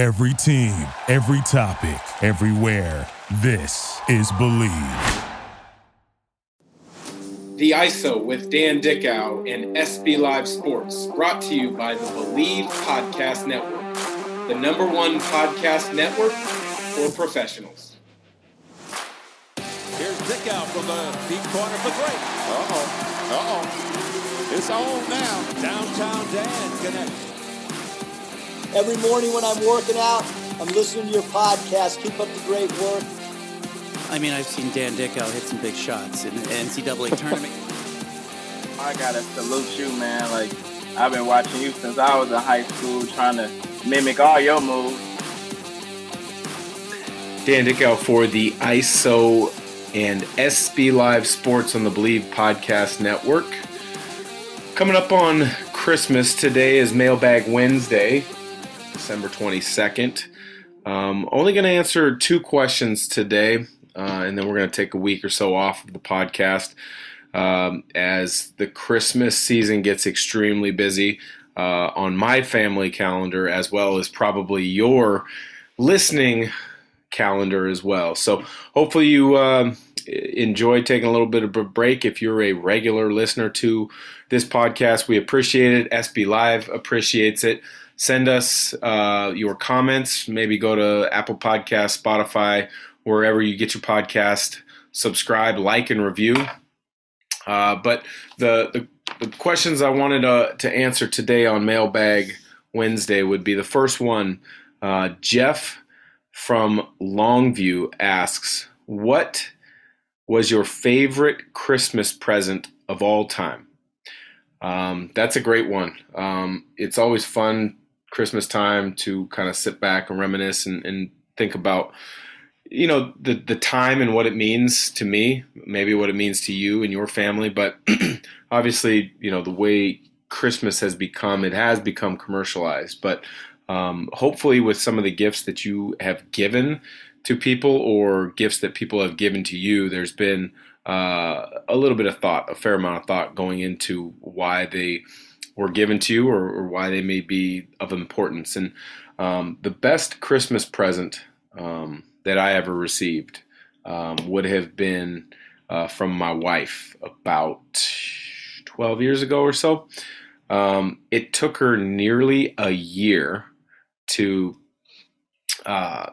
Every team, every topic, everywhere. This is Bleav. The ISO with Dan Dickau and SB Live Sports, brought to you by the Bleav Podcast Network, the number one podcast network for professionals. Here's Dickau from the deep corner for three. Uh-oh. Uh-oh. It's on now. Downtown Dan connects. Every morning when I'm working out, I'm listening to your podcast. Keep up the great work. I mean, I've seen Dan Dickau hit some big shots in the NCAA tournament. I gotta salute you, man. Like, I've been watching you since I was in high school, trying to mimic all your moves. Dan Dickau for the ISO and SB Live Sports on the Bleav Podcast Network. Coming up on Christmas, today is Mailbag Wednesday, December 22nd. Um, only going to answer two questions today, uh, and then we're going to take a week or so off of the podcast um, as the Christmas season gets extremely busy uh, on my family calendar, as well as probably your listening calendar as well. So hopefully you um, enjoy taking a little bit of a break. If you're a regular listener to this podcast, we appreciate it. SB Live appreciates it. Send us uh, your comments. Maybe go to Apple Podcast, Spotify, wherever you get your podcast. Subscribe, like, and review. Uh, but the, the, the questions I wanted to, to answer today on Mailbag Wednesday would be the first one. Uh, Jeff from Longview asks, "What was your favorite Christmas present of all time?" Um, that's a great one. Um, it's always fun Christmas time to kind of sit back and reminisce and, and think about you know the the time and what it means to me maybe what it means to you and your family but obviously you know the way christmas has become it has become commercialized but um, hopefully with some of the gifts that you have given to people or gifts that people have given to you there's been uh, a little bit of thought a fair amount of thought going into why they were given to you or, or why they may be of importance and um, the best christmas present um, that I ever received um, would have been uh, from my wife about 12 years ago or so. Um, it took her nearly a year to uh,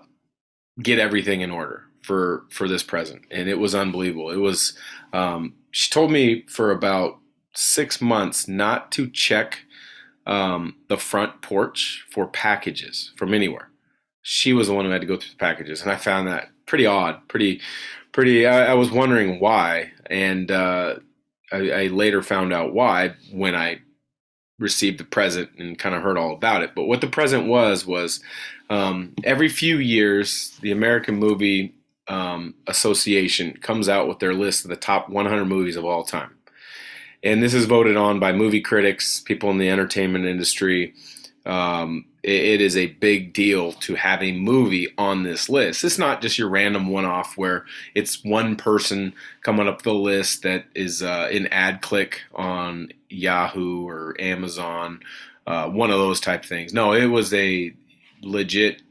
get everything in order for for this present, and it was unbelievable. It was. Um, she told me for about six months not to check um, the front porch for packages from anywhere she was the one who had to go through the packages, and I found that pretty odd, pretty, pretty. I, I was wondering why, and uh, I, I, later found out why when I received the present and kind of heard all about it. But what the present was was um, every few years the American Movie um, Association comes out with their list of the top 100 movies of all time, and this is voted on by movie critics, people in the entertainment industry. Um, it is a big deal to have a movie on this list. It's not just your random one off where it's one person coming up the list that is uh, an ad click on Yahoo or Amazon, uh, one of those type things. No, it was a legit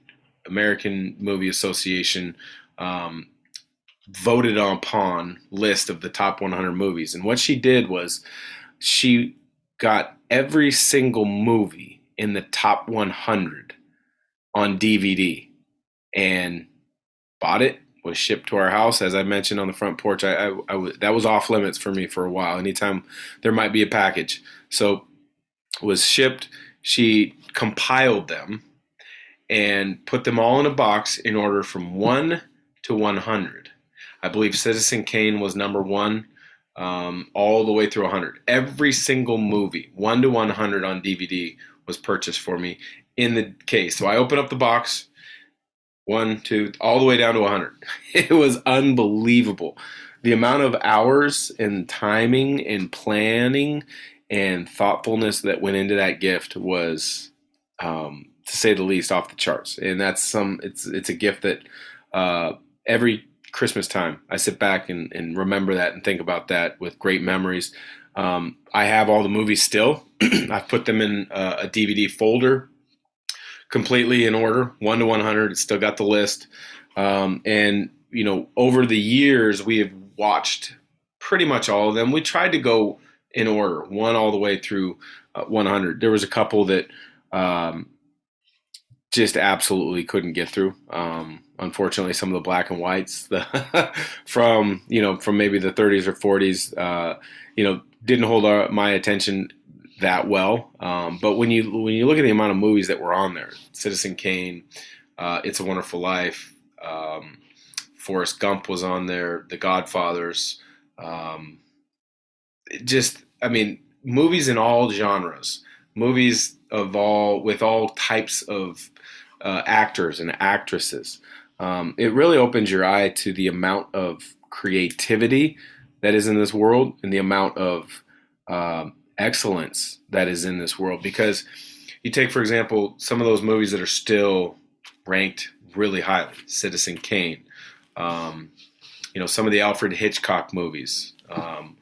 American Movie Association um, voted upon list of the top 100 movies. And what she did was she got every single movie in the top 100 on DVD and bought it was shipped to our house. As i mentioned on the front porch I, I, I, that was off limits for me for a while. Anytime there might be a package. So was shipped. She compiled them and put them all in a box in order from 1 to 100 i believe citizen kane was number one um, all the way through 100 every single movie 1 to 100 on dvd was purchased for me in the case. So I open up the box, one, two, all the way down to 100. It was unbelievable. The amount of hours and timing and planning and thoughtfulness that went into that gift was, um, to say the least, off the charts. And that's some. It's it's a gift that uh, every Christmas time I sit back and, and remember that and think about that with great memories. Um, I have all the movies still. I've put them in a, a, DVD folder completely in order, one to one hundred. It's still got the list, um, and you know, over the years we have watched pretty much all of them. We tried to go in order, one all the way through uh, 100. There was a couple that um, just absolutely couldn't get through. Um, unfortunately, some of the black and whites the from you know from maybe the 30s or 40s, uh, you know, didn't hold our, my attention that well. Um, but when you when you look at the amount of movies that were on there, Citizen Kane, uh, It's a Wonderful Life, um, Forrest Gump was on there, The Godfathers, um, just I mean movies in all genres, movies of all with all types of uh, actors and actresses. Um, it really opens your eye to the amount of creativity that is in this world and the amount of um, excellence that is in this world. Because you take, for example, some of those movies that are still ranked really highly, Citizen Kane, um, you know, some of the Alfred Hitchcock movies. Um,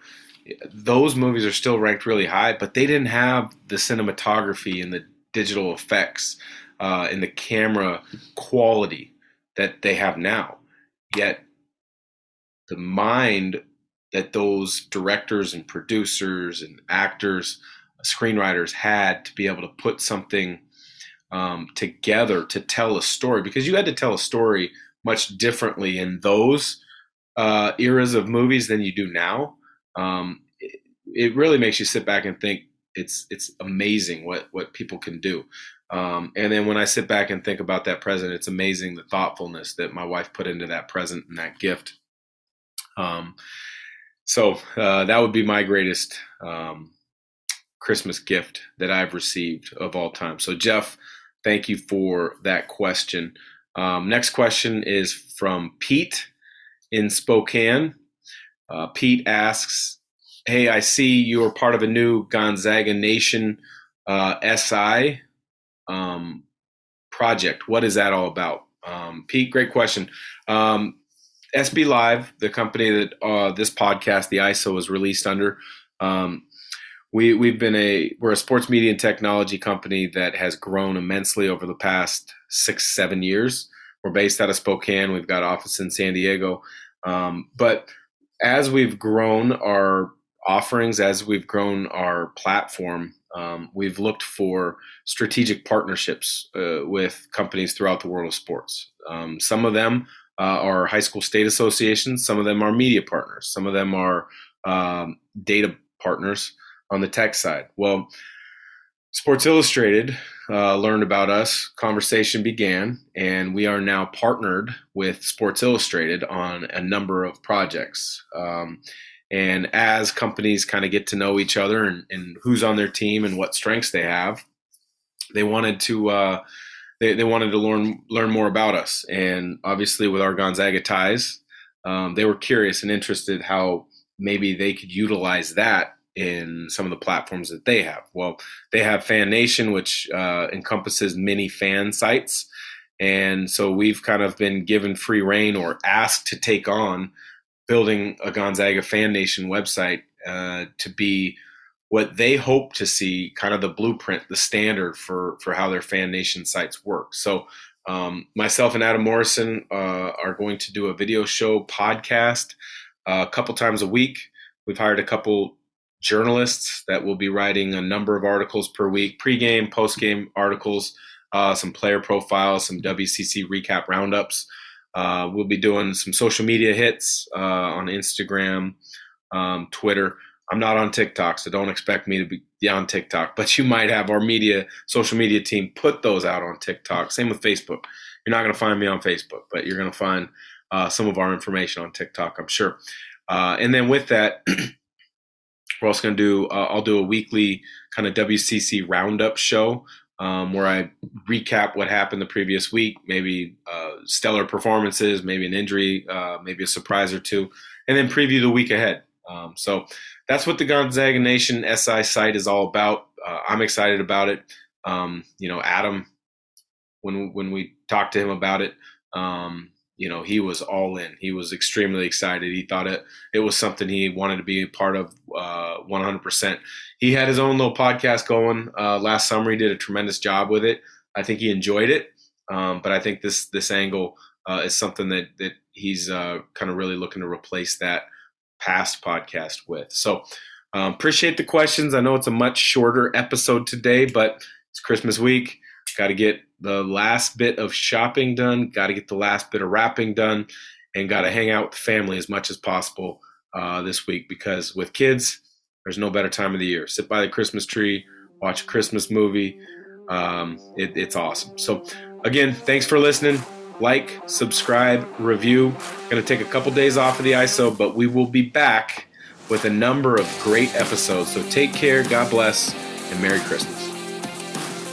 those movies are still ranked really high, but they didn't have the cinematography and the digital effects uh, and the camera quality that they have now. Yet the mind that those directors and producers and actors, screenwriters had to be able to put something um, together to tell a story, because you had to tell a story much differently in those uh, eras of movies than you do now. Um, it, it really makes you sit back and think it's it's amazing what what people can do. Um, and then when I sit back and think about that present, it's amazing the thoughtfulness that my wife put into that present and that gift. Um, so uh, that would be my greatest um, Christmas gift that I've received of all time. So Jeff, thank you for that question. Um, next question is from Pete in Spokane. Uh, Pete asks, "Hey, I see you are part of a new Gonzaga Nation uh, SI um, project. What is that all about?" Um, Pete, great question. Um, SB Live, the company that uh, this podcast, the ISO, is released under. Um, we we've been a we're a sports media and technology company that has grown immensely over the past six seven years. We're based out of Spokane. We've got office in San Diego, um, but as we've grown our offerings, as we've grown our platform, um, we've looked for strategic partnerships uh, with companies throughout the world of sports. Um, some of them uh, are high school state associations, some of them are media partners, some of them are um, data partners on the tech side. Well, Sports Illustrated uh, learned about us, conversation began, and we are now partnered with Sports Illustrated on a number of projects. Um, and as companies kind of get to know each other and, and, who's on their team and what strengths they have, they wanted to uh, they, they wanted to learn learn more about us. And obviously, with our Gonzaga ties, um, they were curious and interested how maybe they could utilize that in some of the platforms that they have. Well, they have Fan Nation, which uh, encompasses many fan sites. And so we've kind of been given free reign or asked to take on building a Gonzaga Fan Nation website uh, to be what they hope to see kind of the blueprint, the standard for, for how their Fan Nation sites work. So um, myself and Adam Morrison uh, are going to do a video show podcast uh, a couple times a week. We've hired a couple journalists that will be writing a number of articles per week, pregame, postgame articles, uh, some player profiles, some WCC recap roundups. Uh, we'll be doing some social media hits uh, on Instagram, um, Twitter. I'm not on TikTok, so don't expect me to be on TikTok, but you might have our media, social media team put those out on TikTok. Same with Facebook. You're not going to find me on Facebook, but you're going to find uh, some of our information on TikTok, I'm sure. Uh, and then with that, We're also going to do, uh, I'll do a weekly kind of WCC roundup show um, where I recap what happened the previous week, maybe uh, stellar performances, maybe an injury, uh, maybe a surprise or two, and then preview the week ahead. Um, so that's what the Gonzaga Nation SI site is all about. Uh, I'm excited about it. Um, you know, Adam, when when we talked to him about it, um, you know he was all in he was extremely excited he thought it it was something he wanted to be a part of uh, 100% he had his own little podcast going uh, last summer he did a tremendous job with it I think he enjoyed it, um, but I think this this angle uh, is something that that he's uh, kind of really looking to replace that past podcast with. So um, appreciate the questions. I know it's a much shorter episode today, but it's Christmas week. Got to get the last bit of shopping done. Got to get the last bit of wrapping done, and got to hang out with the family as much as possible uh, this week because with kids, there's no better time of the year. Sit by the Christmas tree, watch a Christmas movie. Um, it, it's awesome. So, again, thanks for listening. Like, subscribe, review. Going to take a couple days off of the ISO, but we will be back with a number of great episodes. So take care, God bless, and Merry Christmas.